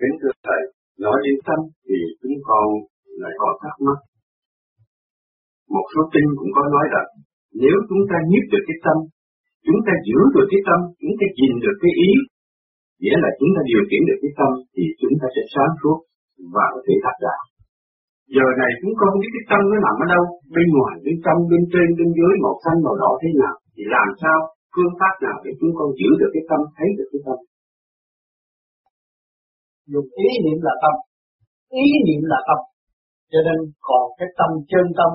Kính thưa Thầy, nói đến tâm thì chúng con lại còn thắc mắc. Một số kinh cũng có nói rằng, nếu chúng ta nhiếp được cái tâm, chúng ta giữ được cái tâm, chúng ta nhìn được cái ý, nghĩa là chúng ta điều khiển được cái tâm, thì chúng ta sẽ sáng suốt và có thể đạt đạo. Giờ này chúng con biết cái tâm nó nằm ở đâu, bên ngoài, bên trong, bên trên, bên dưới, màu xanh, màu đỏ thế nào, thì làm sao, phương pháp nào để chúng con giữ được cái tâm, thấy được cái tâm. Dùng ý niệm là tâm, ý niệm là tâm, cho nên còn cái tâm chân tâm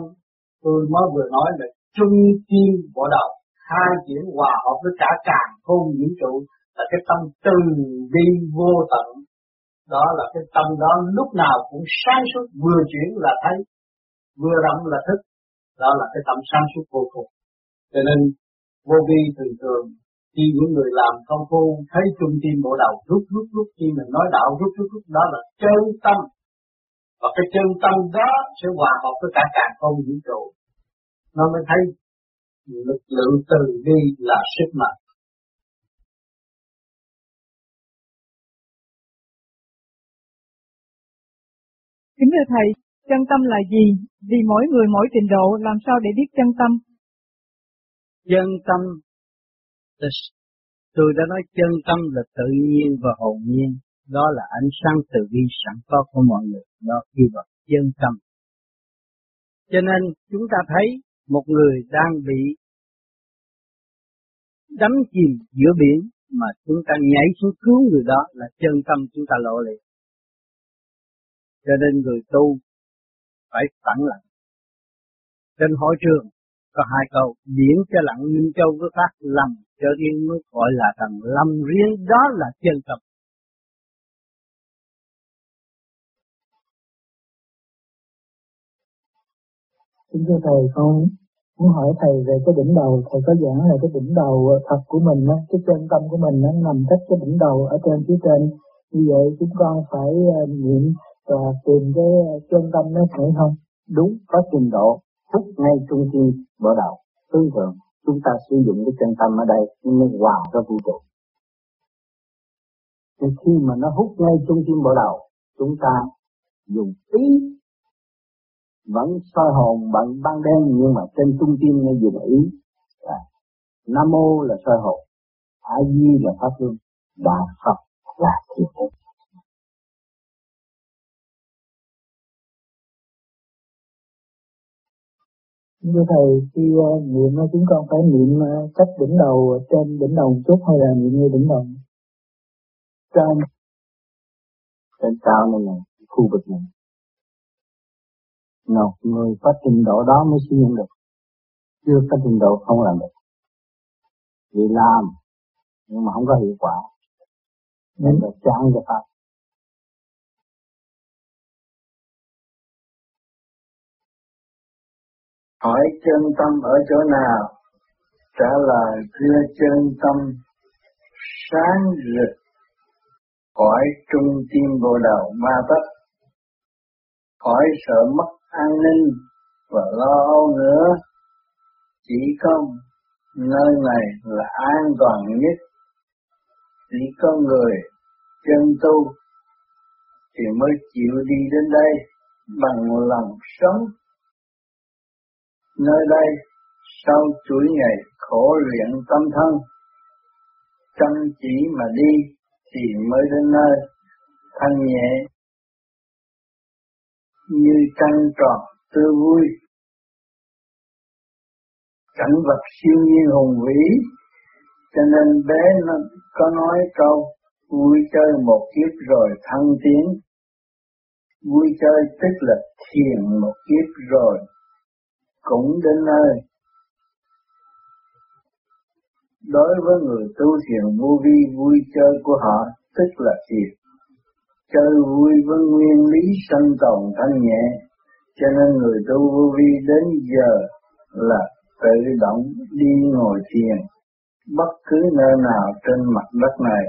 tôi mới vừa nói là trung tim bộ đầu hai chuyển hòa hợp với cả càng không vũ trụ là cái tâm từ bi vô tận. Đó là cái tâm đó lúc nào cũng sáng suốt vừa chuyển là thấy vừa động là thức. Đó là cái tâm sáng suốt vô cùng. Cho nên vô vi thường thường khi những người làm công phu thấy trung tim bộ đầu rút rút rút khi mình nói đạo rút rút rút đó là chân tâm và cái chân tâm đó sẽ hòa hợp với cả càng không vũ trụ nó mới thấy lực lượng từ bi là sức mạnh Kính thưa Thầy, chân tâm là gì? Vì mỗi người mỗi trình độ làm sao để biết chân tâm? Chân tâm, tôi đã nói chân tâm là tự nhiên và hồn nhiên. Đó là ánh sáng từ bi sẵn có của mọi người. Đó khi vào chân tâm. Cho nên chúng ta thấy một người đang bị đắm chìm giữa biển mà chúng ta nhảy xuống cứu người đó là chân tâm chúng ta lộ liệt. Cho nên người tu phải phản lặng. Trên hội trường có hai câu, biển cho lặng nhưng châu với phát lầm cho riêng mới gọi là thằng lâm riêng đó là chân tâm. Xin thưa Thầy, con muốn hỏi Thầy về cái đỉnh đầu. Thầy có giảng là cái đỉnh đầu thật của mình, á, cái chân tâm của mình nó nằm cách cái đỉnh đầu ở trên phía trên. Như vậy chúng con phải uh, niệm và tìm cái chân tâm nó phải không? Đúng, có trình độ, hút ngay trung tâm bộ đầu. Tương thường, chúng ta sử dụng cái chân tâm ở đây nhưng nó hòa ra vũ trụ. Thì khi mà nó hút ngay trung tâm bộ đầu, chúng ta dùng ý vẫn soi hồn bằng ban đêm nhưng mà trên trung tim nghe dùng ý à, nam mô là soi hồn a di là pháp luân đà phật là thiền định Như Thầy, khi uh, niệm chúng con phải niệm uh, cách đỉnh đầu ờ, trên đỉnh đầu một chút hay là niệm như đỉnh đầu? Trên, trên cao này này, khu vực này. Nào người có trình độ đó mới suy nhận được. Chưa có trình độ không làm được. Vì làm nhưng mà không có hiệu quả. Nên là chán cho pháp. Hỏi chân tâm ở chỗ nào trả lời thưa chân tâm sáng rực khỏi trung tim bộ đầu, ma tất khỏi sợ mất an ninh và lo âu nữa. Chỉ có nơi này là an toàn nhất. Chỉ có người chân tu thì mới chịu đi đến đây bằng lòng sống. Nơi đây sau chuỗi ngày khổ luyện tâm thân, chăm chỉ mà đi thì mới đến nơi. Thanh nhẹ như trăng tròn tươi vui. Cảnh vật siêu nhiên hùng vĩ cho nên bé nó có nói câu vui chơi một kiếp rồi thăng tiến. Vui chơi tức là thiền một kiếp rồi cũng đến nơi. Đối với người tu thiền vô vi vui chơi của họ tức là thiền. Chơi vui với nguyên lý sanh tồn thanh nhẹ, cho nên người tu vô vi đến giờ là tự động đi ngồi thiền, bất cứ nơi nào trên mặt đất này,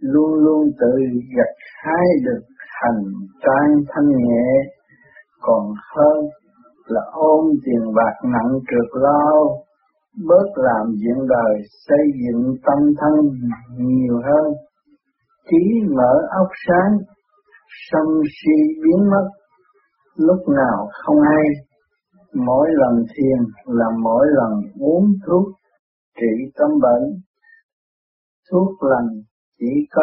luôn luôn tự gặt hái được hành trang thanh nhẹ, còn hơn là ôm tiền bạc nặng trượt lao, bớt làm diện đời xây dựng tâm thân nhiều hơn trí mở óc sáng, sân si biến mất, lúc nào không hay. Mỗi lần thiền là mỗi lần uống thuốc trị tâm bệnh. Thuốc lành chỉ có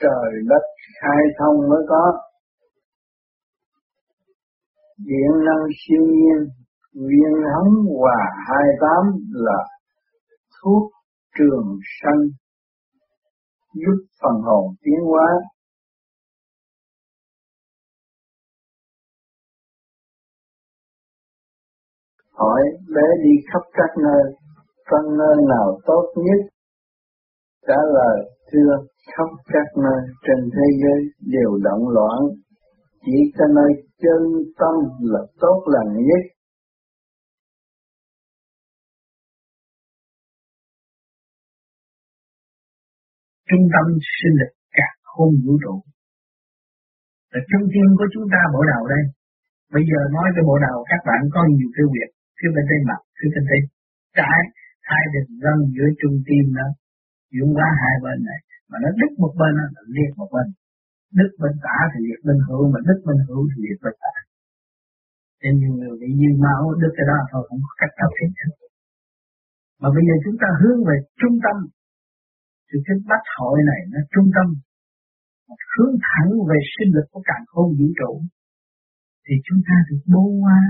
trời đất khai thông mới có. Điện năng siêu nhiên, viên hống hòa hai tám là thuốc trường sanh giúp phần hồn tiến hóa. Hỏi bé đi khắp các nơi, con nơi nào tốt nhất? Trả lời thưa khắp các nơi trên thế giới đều động loạn, chỉ có nơi chân tâm là tốt lành nhất. trung tâm sinh lực cả không vũ trụ. Là trung tâm của chúng ta bộ đầu đây. Bây giờ nói cái bộ đầu, các bạn có nhiều cái việc phía bên tay mặt, phía bên tay trái. Hai đường răng giữa trung tim đó chuyển quá hai bên này. Mà nó đứt một bên, nó liệt một bên đức bên tả thì liệt bên hữu, mà đức bên hữu thì liệt bên tả. Nên nhiều người bị dư máu, đức cái đó thôi, không có cách nào hết mà bây giờ chúng ta hướng về trung tâm. Thì cái bách hội này nó trung tâm. Hướng thẳng về sinh lực của càng khôn vũ trụ. Thì chúng ta được bố hoa,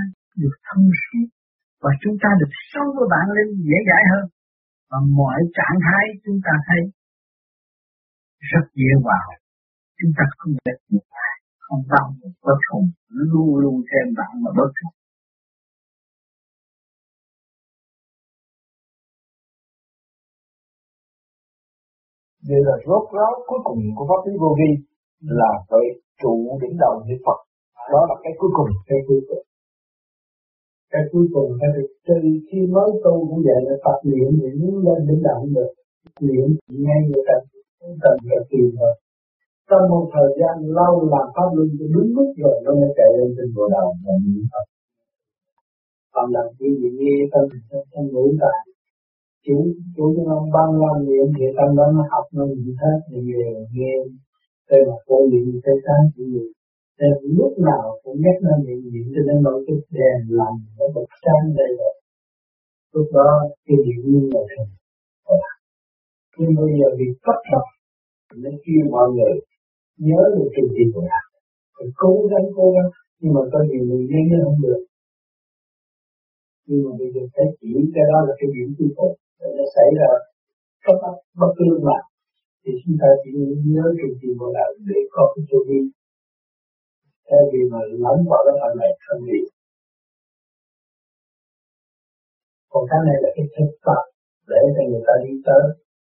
được thông suốt, và chúng ta được sống với bạn lên dễ dãi hơn. Và mọi trạng thái chúng ta thấy rất dễ vào chúng ta không được một không bao giờ bất hùng luôn luôn thêm bạn mà bất hùng Vậy là rốt ráo cuối cùng của pháp lý vô vi là phải trụ đỉnh đầu như Phật. Đó là cái cuối cùng. Cái cuối cùng. Cái cuối cùng là được từ khi mới tu cũng vậy là Phật niệm thì muốn lên đỉnh đầu được. niệm ngay người ta cần là tìm rồi. Trong một thời gian lâu làm pháp luân cho đúng mức rồi, nó mới chạy lên trên bộ đầu và niệm Phật. Còn làm gì nghe tâm trong ngũ tạng chủ chủ cho ông ban lan niệm thì tâm đó nó học, nó nhìn hết thì về nghe. Đây là cô niệm thế sáng chỉ nhiều nên lúc nào cũng nhắc nó niệm niệm cho nên nó cái đèn làm nó bật sáng đây rồi. Lúc đó cái niệm như là thành nhưng bây giờ bị cấp bậc nó kêu mọi người nhớ được trình gì của làm phải cố gắng cố gắng. Nhưng mà có nhiều người nhớ không được. Nhưng mà bây giờ cái chỉ cái đó là cái điểm tiêu cực để nó xảy ra cấp bất, bất cứ lúc nào. Thì chúng ta chỉ nhớ trùng gì bộ đạo để có cái chỗ đi. Thay vì mà lẫn vào cái phần này thân đi. Còn cái này là cái thực tập để cho người ta đi tới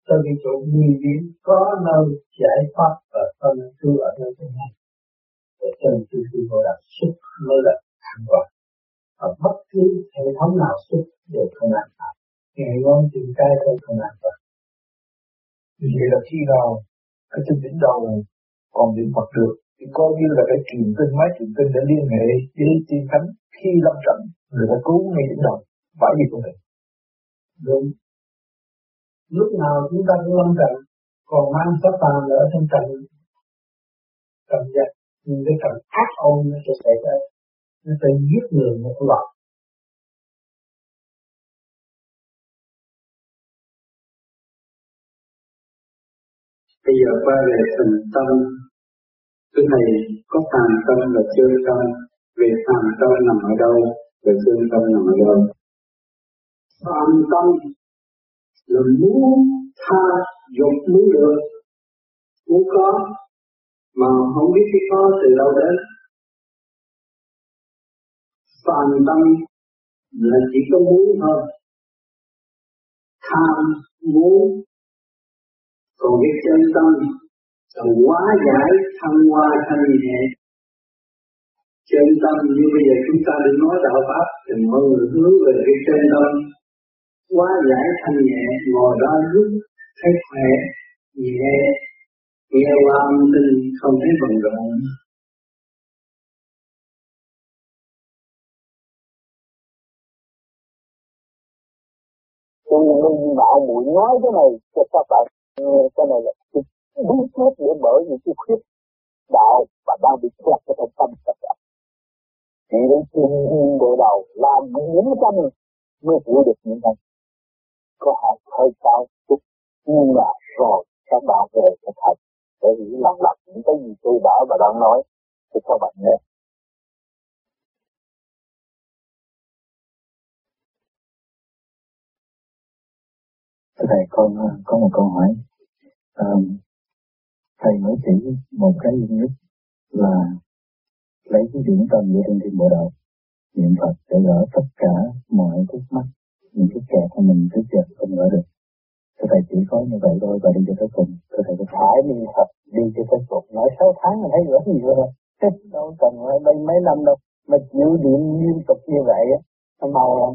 tới cái chỗ nguy biến, có nơi giải pháp và phân cứu ở nơi thế này để cho trùng tiền vô đạo xuất mới là thành quả và bất cứ hệ thống nào xuất đều không an toàn ngày ngon tìm cái thôi không an toàn vậy là khi nào cái chân đỉnh đầu còn niệm Phật được, thì coi như là cái truyền tin, máy truyền tin để liên hệ với tiên thánh khi lâm trận, người ta cứu ngay đỉnh đầu. Phải gì không được đúng lúc nào chúng ta cũng lâm trận còn mang sát tàn ở trong trận cầm giật nhưng cái trận ác ôn nó sẽ xảy ra nó sẽ giết người một loạt Bây giờ quay về thành tâm. Cái này có phàm tâm và chân tâm. Về phàm tâm nằm ở đâu? Về chân tâm nằm ở đâu? Phàm tâm là muốn tha dục muốn được, muốn có, mà không biết cái có từ đâu đến. Phàm tâm là chỉ có muốn thôi. Tham muốn còn cái chân tâm là hóa giải thăng hoa thanh nhẹ chân tâm như bây giờ chúng ta đi nói đạo pháp thì mọi người hướng về cái chân tâm quá giải thanh nhẹ, ngồi đó lúc thấy khỏe, nhẹ nghe qua âm thanh không thấy bận rộn. Cho nên đạo muội nói cái này cho các bạn nghe cái này là bí quyết để mở những cái khuyết đạo và đang bị kẹt ở trong tâm các bạn chỉ đến chuyên bộ đầu làm những tâm mới hiểu được những này có học hơi cao chút. Nhưng mà rồi các bạn về thực hành để hiểu lặng lặp những cái gì tôi đã và đang nói thì các bạn nhé Thầy con có một câu hỏi. À, thầy mới chỉ một cái duy nhất là lấy cái điểm tâm của trên thiên bộ đạo niệm Phật để gỡ tất cả mọi khúc mắc những cái kẹt của mình trước giờ không gỡ được Thưa Thầy chỉ có như vậy thôi và đi cho tới cùng. Thưa Thầy có phải đi thật, đi cho tới cùng. Nói 6 tháng là thấy rất nhiều rồi. Đâu cần đây mấy năm đâu. Mà chịu điện liên tục như vậy nó mau lắm.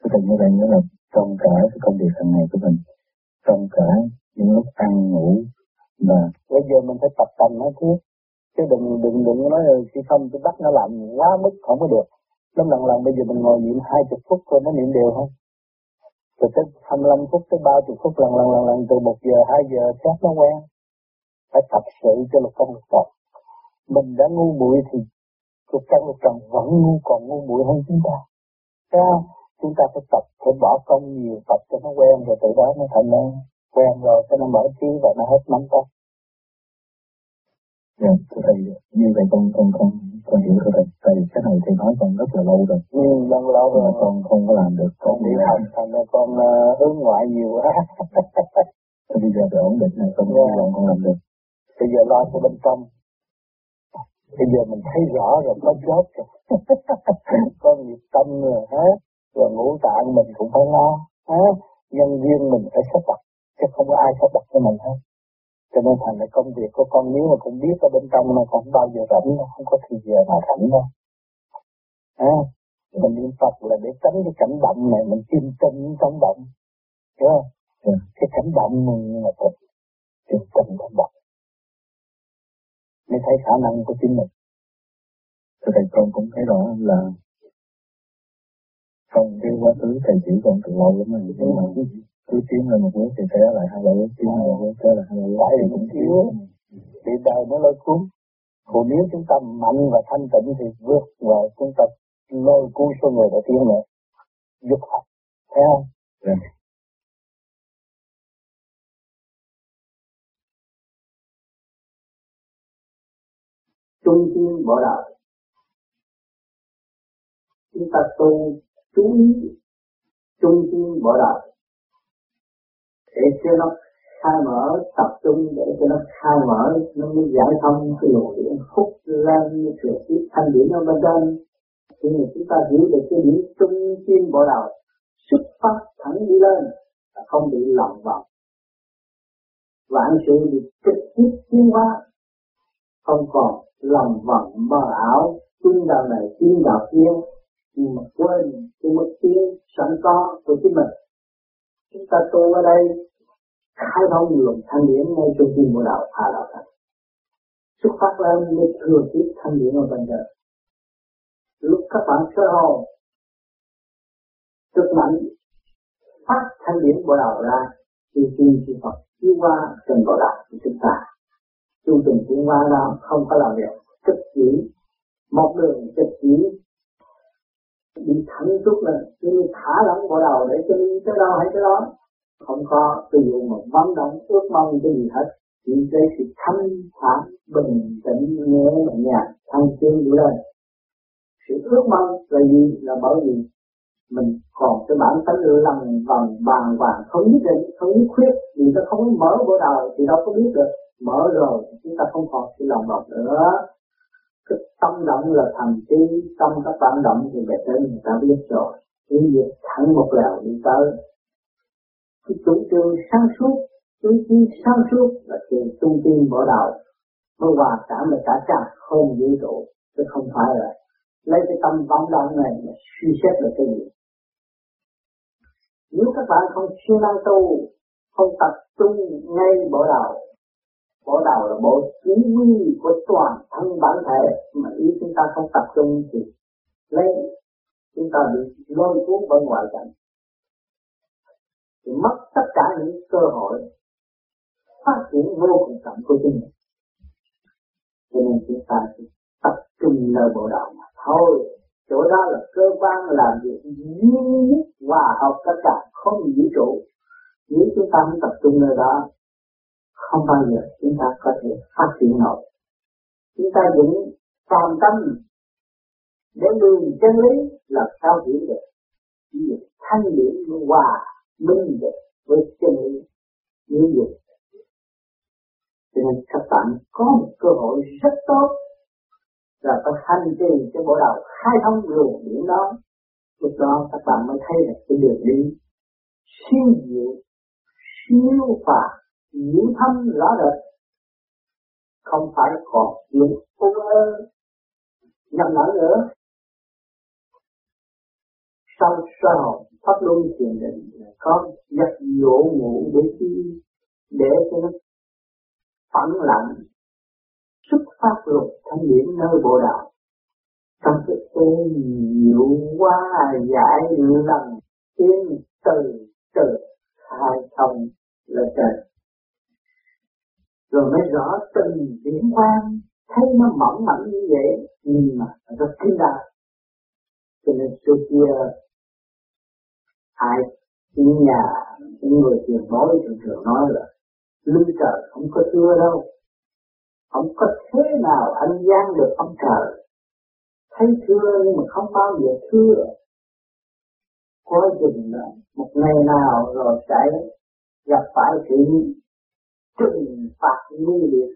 Thưa Thầy như vậy nữa là trong cả cái công việc hàng ngày của mình, trong cả những lúc ăn ngủ và bây giờ mình phải tập tành nó chứ chứ đừng đừng đừng nói rồi khi không tôi bắt nó làm quá mức không có được lắm lần lần bây giờ mình ngồi niệm hai chục phút thôi nó niệm đều không? Rồi tới 25 phút tới 30 phút lần lần lần lần từ 1 giờ 2 giờ chắc nó quen. Phải tập sự cho lục căn lục trần mình đã ngu muội thì lục căn lục trần vẫn ngu còn ngu muội hơn chúng ta. Thấy chúng ta phải tập phải bỏ công nhiều tập cho nó quen rồi từ đó nó thành năng, quen rồi cho nó mở trí và nó hết nắm tay Dạ, thưa thầy, như vậy con con con con hiểu rồi thầy. Tại vì cái này thầy nói con rất là lâu rồi. Ừ, lâu lâu rồi. Mà con không có làm được. Con đi học thành ra con uh, hướng ngoại nhiều quá. Thì bây giờ phải ổn định này, không yeah. lòng con làm được. Bây giờ lo cho bên trong. Bây giờ mình thấy rõ rồi, có job rồi. có nghiệp tâm rồi, hả? Rồi ngũ tạng mình cũng phải lo, hả? Nhân viên mình phải sắp đặt, chứ không có ai sắp đặt cho mình hết cho nên thành là công việc của con nếu mà cũng biết ở bên trong nó không bao giờ rảnh nó không có thời giờ nào rảnh đâu. À, mình niệm Phật là để tránh cái cảnh động này mình kim tinh trong động. Hiểu không? Ừ. cái cảnh động mình là thật kim tinh trong động mới thấy khả năng của chính mình. Thưa Thầy con cũng thấy rõ là trong cái quá khứ Thầy chỉ con từ lâu lắm rồi nhưng mà cứ tiến lên một bước thì té lại hai ba bước tiến lên một bước té lại hai ba bước phải thì cũng thiếu. Thì đời nó lôi cuốn. Còn nếu chúng ta mạnh và thanh tịnh thì vượt và chúng ta lôi cuốn số người đã tiến nữa giúp học thấy không? Trung tâm bỏ đạo. Chúng ta tu chú ý trung tâm bỏ đạo để cho nó khai mở, tập trung để cho nó khai mở, nó mới giải thông cái luồng điện hút lên trực tiếp thanh điển ở bên trên. Thì chúng ta hiểu được cái điểm trung tâm bộ đầu xuất phát thẳng đi lên là không bị lòng vòng vạn sự bị trực tiếp tiến hóa, không còn lòng vòng mơ ảo tin đạo này tin đạo kia. Nhưng mà quên cái mức tiến sẵn có của chính mình. Chúng ta tu ở đây khai thông luồng thanh điển ngay trong tim của đạo hạ đạo thành xuất phát lên mới thừa tiếp thanh điển ở bên đời lúc các bạn sơ hồn cực mạnh phát thanh điển của đạo ra thì tìm sự Phật chiếu qua trên bộ đạo của chúng ta chu trình tiến hóa đó không có làm việc trực chỉ một đường trực chỉ bị thẳng chút lên nhưng thả lỏng bộ đầu để cho đi tới đâu hay tới đó. Không có từ dụ mà vận động ước mong cái gì hết. Chỉ cái sự thanh thản bình tĩnh nhẹ nhàng thanh tiến đi lên. Sự ước mong là gì? Là bởi vì mình còn cái bản tánh lần vần bàn hoàng, không nhất định, không nhất khuyết vì ta không mở bộ đầu thì đâu có biết được. Mở rồi chúng ta không còn sự lòng vòng nữa cái tâm động là thành trí, tâm các bạn động thì để tới người ta biết rồi. Những việc thẳng một lèo đi tới. Cái chủ trương sáng suốt ý chí sáng suốt là chuyện tung tin bỏ đầu. Mới hòa cảm là cả cả không vũ trụ, chứ không phải là lấy cái tâm vọng động này mà suy xét được cái gì. Nếu các bạn không siêng năng tu, không tập trung ngay bỏ đầu bộ đầu là bộ chỉ huy của toàn thân bản thể, mà ý chúng ta không tập trung thì lấy, chúng ta bị lôi cuốn bởi ngoại cảnh. Thì mất tất cả những cơ hội phát triển vô cùng tận của chính mình. Cho nên chúng ta chỉ tập trung nơi bộ đạo mà thôi. Chỗ đó là cơ quan làm việc duy nhất hòa hợp tất cả, không vũ trụ. Nếu chúng ta không tập trung nơi đó không bao giờ chúng ta có thể phát triển nổi. Chúng ta vẫn toàn tâm để đường chân lý là sao hiểu được? Thanh điển hòa minh được với chân lý như vậy, cho nên các bạn có một cơ hội rất tốt là phải hành trì cho bộ đầu khai thông luồng điển đó. Lúc đó các bạn mới thấy được cái đường đi siêu diệu siêu phàm diệu thâm rõ rệt không phải còn chuyện ô ơ nhầm lẫn nữa, sau sau pháp luân thiền định, có giật dỗ ngủ để chi để cho nó phẳng lặng, xuất phát luật thanh điển nơi bộ đạo trong cái tên nhiều quá giải lần tiên từ từ hai thông là trời rồi mới rõ từng điểm quan thấy nó mỏng mảnh như vậy, nhưng mà nó kinh đạo cho nên xưa kia, ai những nhà, những người tiền bối thường thường nói là lưng trời không có thưa đâu, không có thế nào anh gian được ông trời. Thấy thưa nhưng mà không bao giờ thưa. Có chừng là một ngày nào rồi sẽ gặp phải chuyện trừng phạt nguyên liệt.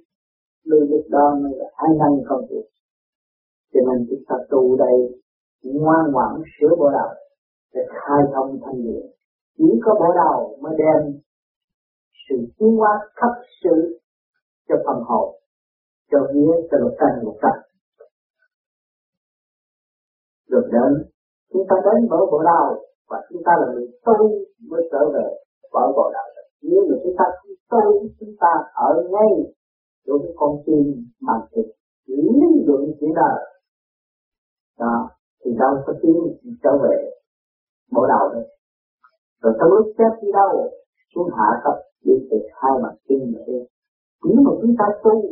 Lưu lúc đó mới là ăn năn không được. Cho nên chúng ta tu đây, ngoan ngoãn sửa bộ đạo để khai thông thanh điện chỉ có bộ đầu mới đem sự tiến hóa khắp sự cho phần hồn, cho vía cho lục căn lục căn rồi đến, chúng ta đến mở bộ đầu và chúng ta là người tu mới trở về mở bộ đầu nếu mà chúng ta tu chúng ta ở ngay chỗ cái con tim mà thực lý luận chỉ đời đó à, thì đâu có tiếng trở về bộ đầu đấy rồi trong lúc chết đi đâu, xuống hạ cấp đi từ hai mặt chân mà đi. Nếu mà chúng ta tu,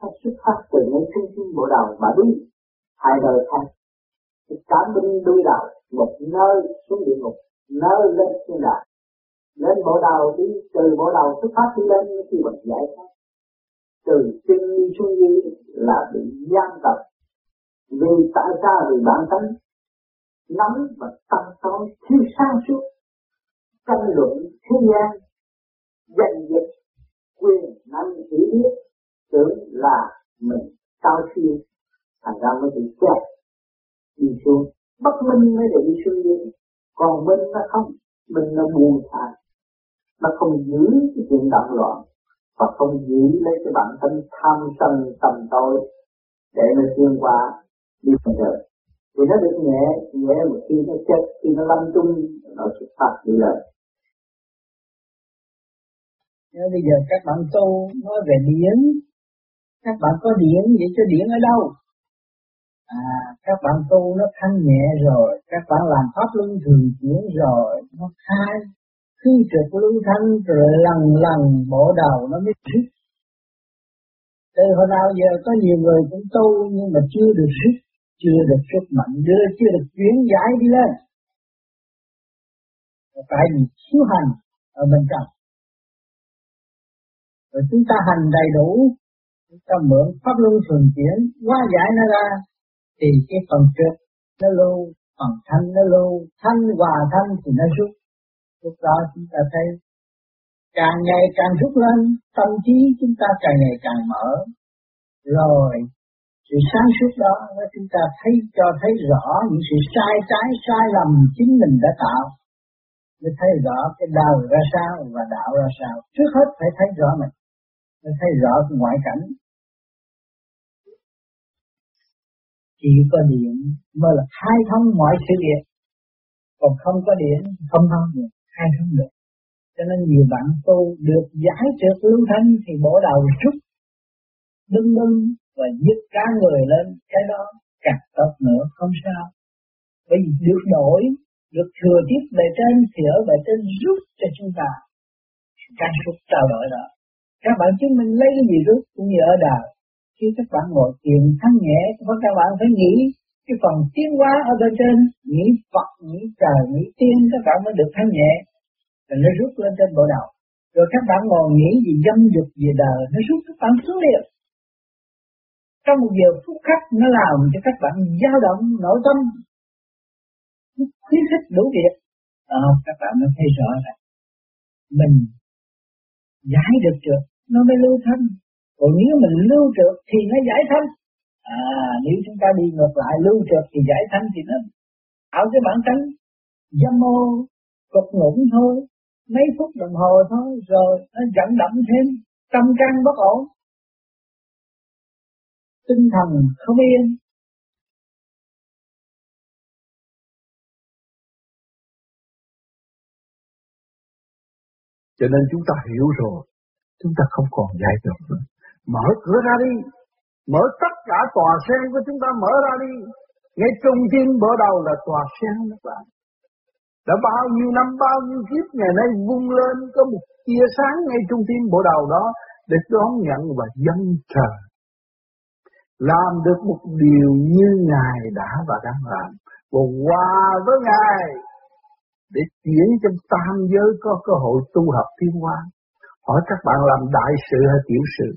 ta xuất phát từ ngay trung tâm bộ đầu mà đi, hai đời khác thì cảm binh đuôi đầu một nơi xuống địa ngục, nơi lên thiên đàng lên bộ đầu đi từ bộ đầu xuất phát đi lên khi bằng giải thoát, từ chân đi xuống dưới là bị giam tập vì tại sao? Vì bản thân nóng và tâm tối thiếu sáng suốt, tranh luận thế gian, giành giật, quyền năng chỉ biết, tưởng là mình cao siêu, thành ra mới bị chết đi xuống. Bất minh mới để đi xuống dưới. Còn minh nó không mình nó buồn thả nó không giữ cái chuyện động loạn, và không giữ lấy cái bản thân tham sân, tầm tối, để nó xuyên qua đi phần đời thì nó được nhẹ nhẹ một khi nó chết, khi nó lâm chung, nó xuất phát đi lên. Nếu bây giờ các bạn tu nói về điển. Các bạn có điển vậy cho điển ở đâu? À các bạn tu nó thanh nhẹ rồi, các bạn làm pháp luân thường chuyển rồi, nó khai khi trực lưu thanh rồi lần lần bộ đầu, nó mới rít từ hồi nào giờ có nhiều người cũng tu, nhưng mà chưa được rít chưa được sức mạnh, đưa, chưa được chuyển giải đi lên. Tại vì thiếu hành ở bên trong. Rồi chúng ta hành đầy đủ, chúng ta mượn pháp luân thường chuyển, hóa giải nó ra, thì cái phần trước nó lưu, phần thanh nó lưu thanh hòa thanh thì nó rút lúc đó chúng ta thấy càng ngày càng rút lên, tâm trí chúng ta càng ngày càng mở. Rồi, sự sáng suốt đó nó chúng ta thấy, cho thấy rõ những sự sai trái, sai lầm chính mình đã tạo. Mới thấy rõ cái đời ra sao và đạo ra sao. Trước hết phải thấy rõ mình, mới thấy rõ cái ngoại cảnh. Chỉ có điện mới là khai thông mọi sự việc. Còn không có điện không thông được khai không được. Cho nên nhiều bạn tu được giải trượt lưu thanh thì bỏ đầu rút đưng đưng và dứt cả người lên cái đó càng tốt nữa, không sao. Bởi vì được đổi, được thừa tiếp bề trên thì ở bề trên giúp cho chúng ta càng rút trao đổi đó. Các bạn chứng minh lấy cái gì rút cũng như ở đời. Khi các bạn ngồi thiền thanh nhẹ, các bạn phải nghĩ cái phần tiến hóa ở bên trên nghĩ Phật nghĩ trời nghĩ tiên các bạn mới được thanh nhẹ. Rồi nó rút lên trên bộ đầu. Rồi các bạn ngồi nghĩ gì dâm dục về đời nó rút các bạn xuống liền. Trong một giờ phút khắc nó làm cho các bạn dao động nội tâm. Khuyến khích đủ việc. À, các bạn mới thấy rõ là mình giải được được nó mới lưu thanh. Còn nếu mình lưu trượt thì nó giải thanh à nếu chúng ta đi ngược lại, lưu trượt thì giải thanh thì nó tạo cái bản tánh dâm mô cục ngủng thôi, mấy phút đồng hồ thôi, rồi nó dẫn động thêm tâm can bất ổn. Tinh thần không yên. Cho nên chúng ta hiểu rồi, chúng ta không còn giải được nữa. Mở cửa ra đi mở tất cả tòa sen của chúng ta, mở ra đi ngay trung tim mở đầu là tòa sen các bạn đã bao nhiêu năm, bao nhiêu kiếp, ngày nay vung lên, có một tia sáng ngay trung tim bộ đầu đó để đón nhận và dâng trời làm được một điều như Ngài đã và đang làm và hòa với Ngài để chuyển cho tam giới có cơ hội tu học thiên hoa. Hỏi các bạn làm đại sự hay tiểu sự?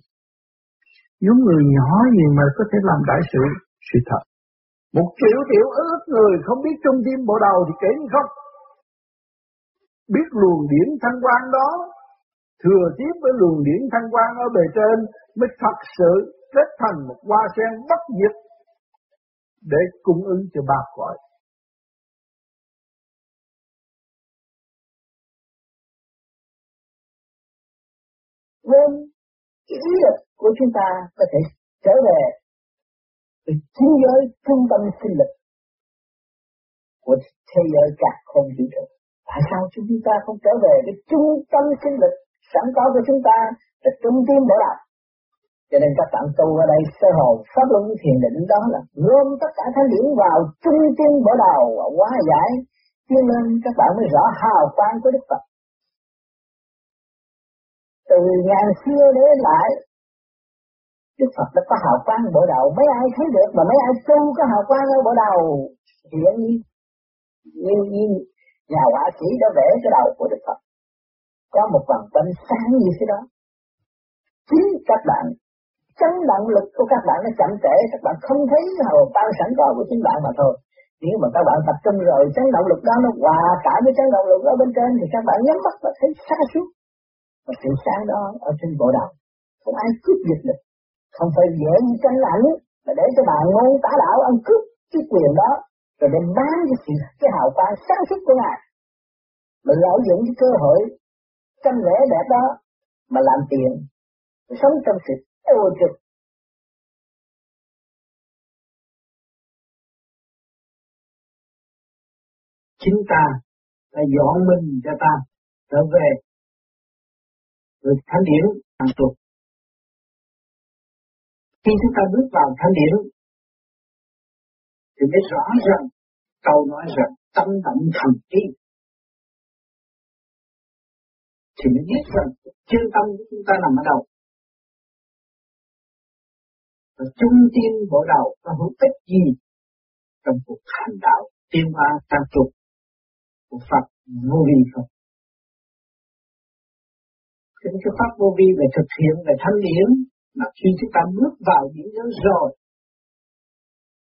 Những người nhỏ gì mà có thể làm đại sự? Sự thật. Một triệu triệu ước người không biết trung tim bộ đầu thì kể như không. Biết luồng điển thanh quan đó, thừa tiếp với luồng điển thanh quan ở bề trên mới thật sự kết thành một hoa sen bất diệt để cung ứng cho ba cõi. Nên chỉ lực của chúng ta có thể trở về từ thế giới trung tâm sinh lực của thế giới cả không vũ trụ. Tại sao chúng ta không trở về cái trung tâm sinh lực sẵn có của chúng ta là trung tâm bộ đạo? Cho nên các bạn tu ở đây sơ hồn, pháp luân, thiền định, đó là gom tất cả thánh điển vào trung tâm bộ đầu và hóa giải tiến lên các bạn mới rõ hào quang của Đức Phật. Từ ngàn xưa đến lại Đức Phật đã có hào quang bộ đầu. Mấy ai thấy được mà mấy ai tu có hào quang ở bộ đầu? Hiện như như, như nhà họa sĩ đã vẽ cái đầu của Đức Phật. Có một vòng quanh sáng như thế đó. Chính các bạn chấn động lực của các bạn nó chậm trễ. Các bạn không thấy hào quang sẵn có của chính bạn mà thôi. Nếu mà các bạn tập trung rồi chấn động lực đó nó hòa cả với chấn động lực ở bên trên thì các bạn nhắm mắt và thấy xa suốt. Và sự sáng đó ở trên bộ đầu. Không ai cướp giật được không phải dễ như tranh ảnh mà để cho bạn ngôn tả đạo ăn cướp cái quyền đó, rồi đem bán cái sự, cái hào quang sáng suốt của ngài. Mà lợi dụng cái cơ hội tranh lễ đẹp đó mà làm tiền, sống trong sự ô trực chính ta là dọn mình cho ta, trở về. Rồi thánh điển hàng tuần khi chúng ta bước vào thanh điển thì mới rõ rằng câu nói rằng tâm động thần trí, thì mới biết rằng chân tâm của chúng ta nằm ở đâu và trung tâm bộ đầu có hữu ích gì trong cuộc hành đạo tiêu hóa tam trục của Phật vô vi không? Chính cái pháp vô vi về thực hiện về thanh điển mà khi chúng ta bước vào những giới rồi,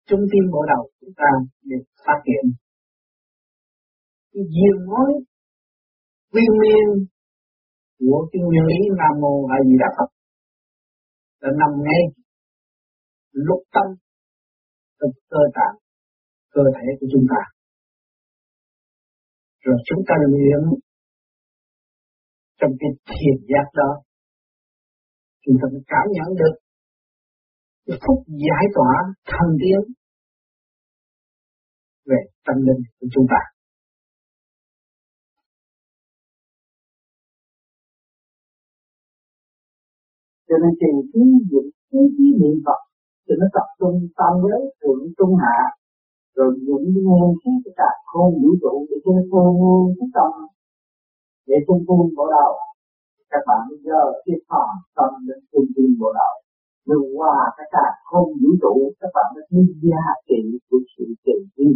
trung tâm bộ đầu chúng ta được phát hiện. Cái diên mối nguyên miên của cái nguyên lý Nam Mô A Di Đà Phật là nằm ngay lúc tâm, trong cơ tạng, cơ thể của chúng ta. Rồi chúng ta luyện trong cái thiền giác đó chúng ta cảm nhận được cái phúc giải tỏa thần tiến về tâm linh của chúng ta. Cho nên trì trí dụng trí trí niệm Phật thì nó tập trung tâm giới, thượng trung hạ, rồi dụng nguồn khí của cả không vũ trụ để cho nó vô vô cái tâm để trung tu bộ đầu các bạn giờ cái phòng tâm đến trung tâm bộ đạo rồi qua các cả không vũ trụ, các bạn mới thấy giá trị của sự trì vi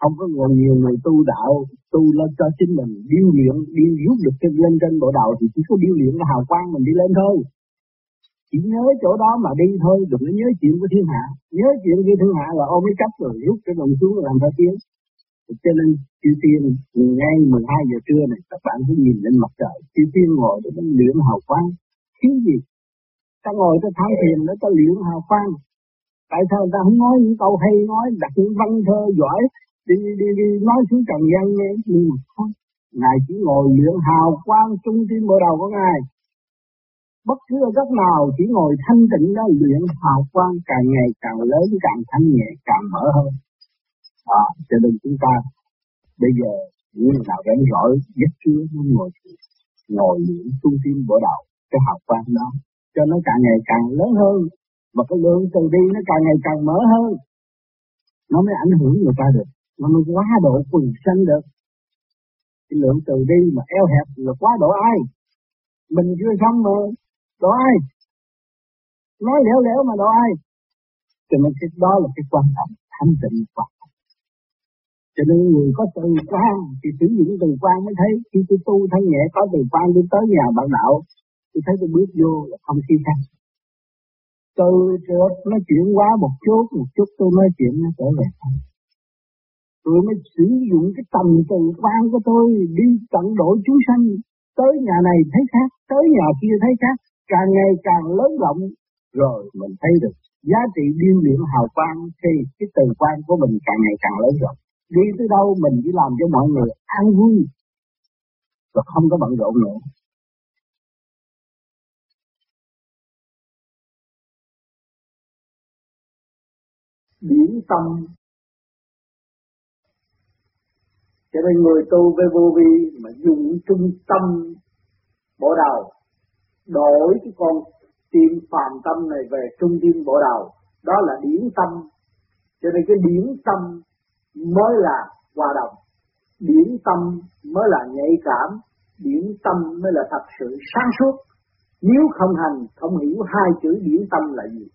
không có ngồi nhiều người tu đạo, tu lên cho chính mình, điêu luyện, điêu rút được cái lên trên bộ đạo thì chỉ có điêu luyện cái hào quang mình đi lên thôi. Chỉ nhớ chỗ đó mà đi thôi, đừng có nhớ chuyện của thiên hạ. Nhớ chuyện của thiên hạ là ôm cái cách rồi, rút cái đồng xuống làm theo tiếng cho nên chư tiên, ngay 12 giờ trưa này, các bạn cứ nhìn lên mặt trời. Chư tiên ngồi để nó luyện hào quang. Thiếu gì? Ta ngồi ta tham thiền nó, ta luyện hào quang. Tại sao ta không nói những câu hay nói, đặt những văn thơ giỏi, đi đi đi nói xuống trần gian nghe? Nhưng mà không ngài chỉ ngồi luyện hào quang trung tim bộ đầu của ngài. Bất cứ ở góc nào chỉ ngồi thanh tịnh đó luyện hào quang càng ngày càng lớn, càng thanh nhẹ, càng mở hơn à, cho nên chúng ta bây giờ những nào rảnh rỗi nhất chưa muốn ngồi ngồi luyện trung tim bộ đạo cái học quan đó cho nó càng ngày càng lớn hơn. Và cái lượng từ đi nó càng ngày càng mở hơn nó mới ảnh hưởng người ta được nó mới quá độ quần sanh được. Cái lượng từ đi mà eo hẹp là quá độ ai? Mình chưa xong mà độ ai? Nói lẻo lẻo mà độ ai? Cho nên cái đó là cái quan trọng thanh tịnh quan cho nên người có từ quan, thì sử dụng từ quan mới thấy. Khi tôi tu thân nhẹ, có từ quan tôi tới nhà bạn đạo, tôi thấy tôi bước vô là không khi khăn từ trước nó chuyển quá một chút một chút tôi nói chuyện nó trở về thôi tôi mới sử dụng cái tầm từ quan của tôi, đi tận độ chúng sanh, tới nhà này thấy khác, tới nhà kia thấy khác, càng ngày càng lớn rộng. Rồi mình thấy được giá trị điêu luyện hào quang, thì cái từ quan của mình càng ngày càng lớn rộng đi tới đâu mình chỉ làm cho mọi người an vui và không có bận rộn nữa. Điển tâm. Cho nên người tu với vô vi mà dùng trung tâm bộ đầu, đổi cái con tim phàm tâm này về trung tim bộ đầu. Đó là điển tâm. Cho nên cái điển tâm mới là hòa đồng. Điển tâm mới là nhạy cảm, điển tâm mới là thật sự sáng suốt. Nếu không hành, không hiểu hai chữ điển tâm là gì.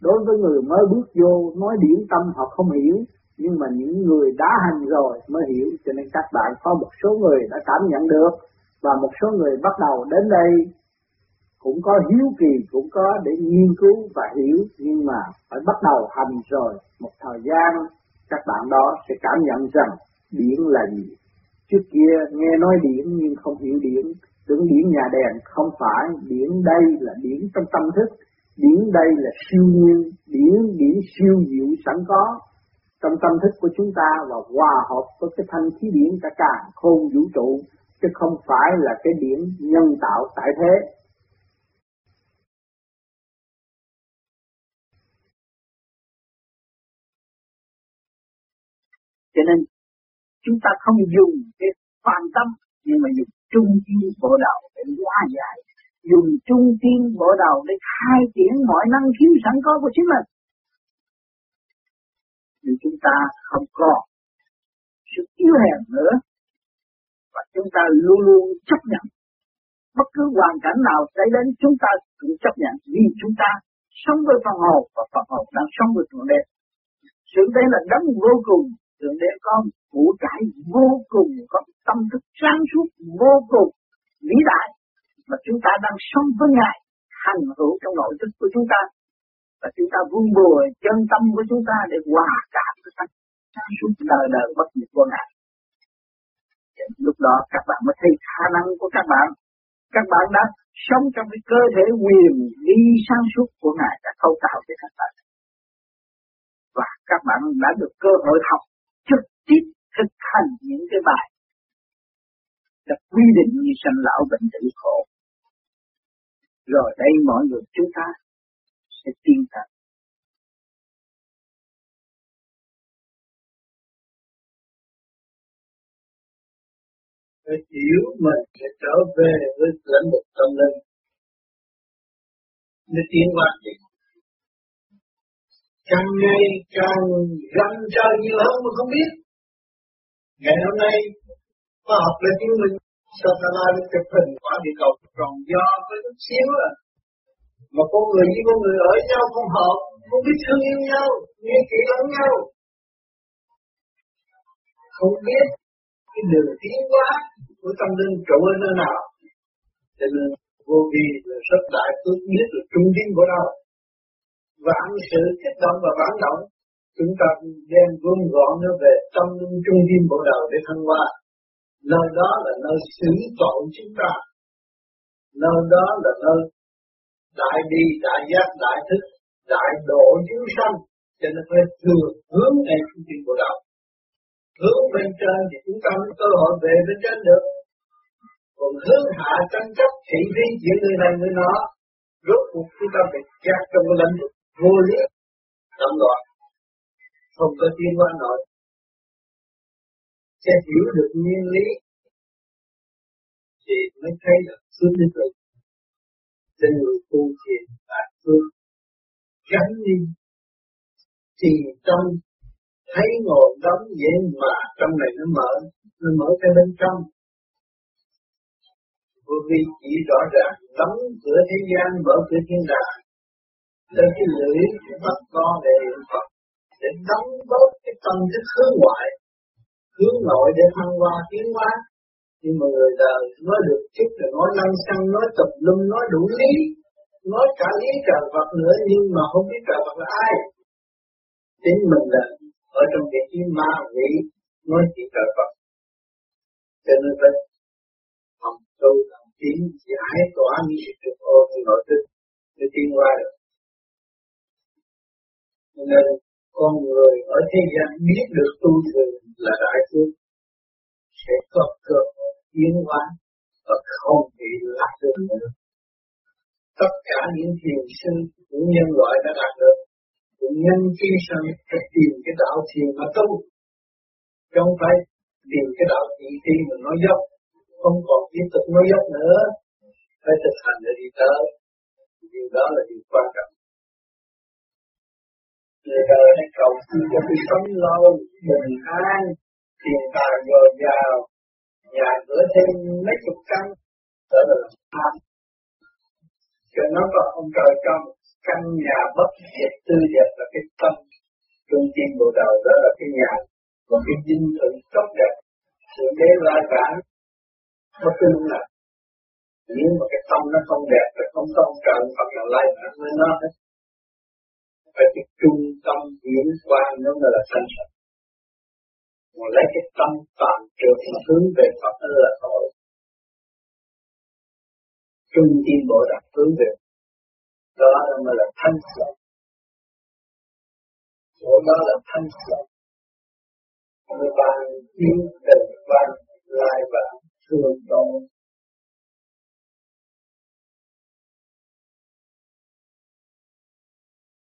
Đối với người mới bước vô, nói điển tâm họ không hiểu, nhưng mà những người đã hành rồi mới hiểu, cho nên các bạn có một số người đã cảm nhận được, và một số người bắt đầu đến đây, cũng có hiếu kỳ, cũng có để nghiên cứu và hiểu, nhưng mà phải bắt đầu hành rồi một thời gian các bạn đó sẽ cảm nhận rằng điển là gì. Trước kia nghe nói điển nhưng không hiểu điển. Tưởng điển nhà đèn không phải. Điển đây là điển trong tâm thức. Điển đây là siêu nhiên. Điển điển siêu diệu sẵn có. Trong tâm thức của chúng ta và hòa hợp với cái thanh khí điển cả càng khôn vũ trụ, chứ không phải là cái điển nhân tạo tại thế. Cho nên, chúng ta không dùng cái phàm tâm, nhưng mà dùng trung tâm bộ đầu để hóa giải. Dùng trung tâm bộ đầu để khai triển mọi năng khiếu sẵn có của chính mình. Thì chúng ta không có sự yếu hèn nữa, và chúng ta luôn luôn chấp nhận. Bất cứ hoàn cảnh nào xảy đến, chúng ta cũng chấp nhận. Vì chúng ta sống với phần hồn, và phần hồn đang sống với thượng đế sự đây là đấng vô cùng thượng đế có vũ trải vô cùng, có tâm thức sáng suốt vô cùng vĩ đại mà chúng ta đang sống với ngài, hành hữu trong nội thức của chúng ta. Và chúng ta vun bồi chân tâm của chúng ta để hòa cảm với tâm sáng suốt đời đời bất diệt của ngài. Lúc đó các bạn mới thấy khả năng của các bạn. Các bạn đã sống trong cái cơ thể quyền đi sáng suốt của ngài đã thâu tạo cho các bạn và các bạn đã được cơ hội học trực tiếp thực hành những cái bài đã quy định như sanh lão bệnh tử khổ. Rồi đây mọi người chúng ta sẽ tiến tới phải hiểu mình sẽ trở về với lãnh vực tâm linh. Để tiến qua gì càng ngày càng răng trời nhiều hơn mà không biết. Ngày hôm nay, khoa học là chứng minh satellite chụp hình quả địa cầu tròn do với chút xíu à mà con người với con người ở nhau không hợp, không biết thương yêu nhau, nghe kỹ lẫn nhau. Không biết cái đường tiến hóa của tâm linh trụ ở nơi nào. Cho nên vô vi là rất đại, tôi biết được trung tâm của đâu vạn sự kích động và vạn động. Chúng ta đem gom gọn nó về tâm linh trung tâm bộ đầu để thăng hoa. Nơi đó là nơi xử tội chúng ta. Nơi đó là nơi đại bi, đại giác, đại thức, đại độ chúng sanh. Cho nên phải thường hướng về trung tâm bộ đầu hướng bên trên thì chúng ta mới cơ hội về bên trên được. Còn hướng hạ tranh chấp thị phi chuyện người này người nọ rốt cuộc chúng ta bị kẹt trong cái lãnh vực vô lý động loạn không có tiến qua nổi sẽ hiểu được nguyên lý thì mới thấy được sự đức lực trên người tu thiền và phương gắn đi thì trong thấy ngồi đóng dễ mà trong này nó mở nó mở cái bên trong. Vô vi chỉ rõ ràng đóng cửa thế gian, mở cửa thiên đàng lên cái lưỡi bắt con để Phật, để đóng bớt cái tâm thức hướng ngoại, hướng nội để thăng hoa tiến hóa. Nhưng mà người đời nói được chút là nói lăng xăng, nói tập lum nói đủ lý, nói cả lý trời Phật nữa, nhưng mà không biết trời Phật là ai. Chính mình là ở trong vị trí ma quỷ, nói chuyện trời Phật. Cho nên phải học tu làm tiến, giải tỏa những sự trực ô trong nội thức để tiến qua được nên con người ở thế gian biết được tu thường là đại phước, sẽ có cơ hội tiến hóa và không bị lạc được nữa. Tất cả những thiền sư của nhân loại đã đạt được, cũng nhân khi sang phải tìm cái đạo thiền mà tu. Không phải tìm cái đạo thị khi mình nói dốc, không còn tiếp tục nói dốc nữa. Phải thực hành để đi tới. Đời hãy cầu xin cho tôi sống lâu bình an tiền tài dồi dào nhà cửa thêm mấy chục căn. Đó là tham cho nó có ông trời trong căn nhà bất diệt tư đẹp là cái tâm. Trung tâm bộ đầu đó là cái nhà và cái dinh thự tốt đẹp. Sự đế la cả bất cứ lúc nào. Nếu mà cái tâm nó không đẹp thì không có ông trời hoặc là lai nó với nó hết phải cái trung tâm diễn quan, nó mới là thanh sạch mà lấy cái tâm tạm trượt mà hướng về Phật đó là tội trung tâm bộ đặt hướng về đó mới là thanh sạch. Chỗ đó là thanh sạch. Người bạn yêu tình quan lai và thương tội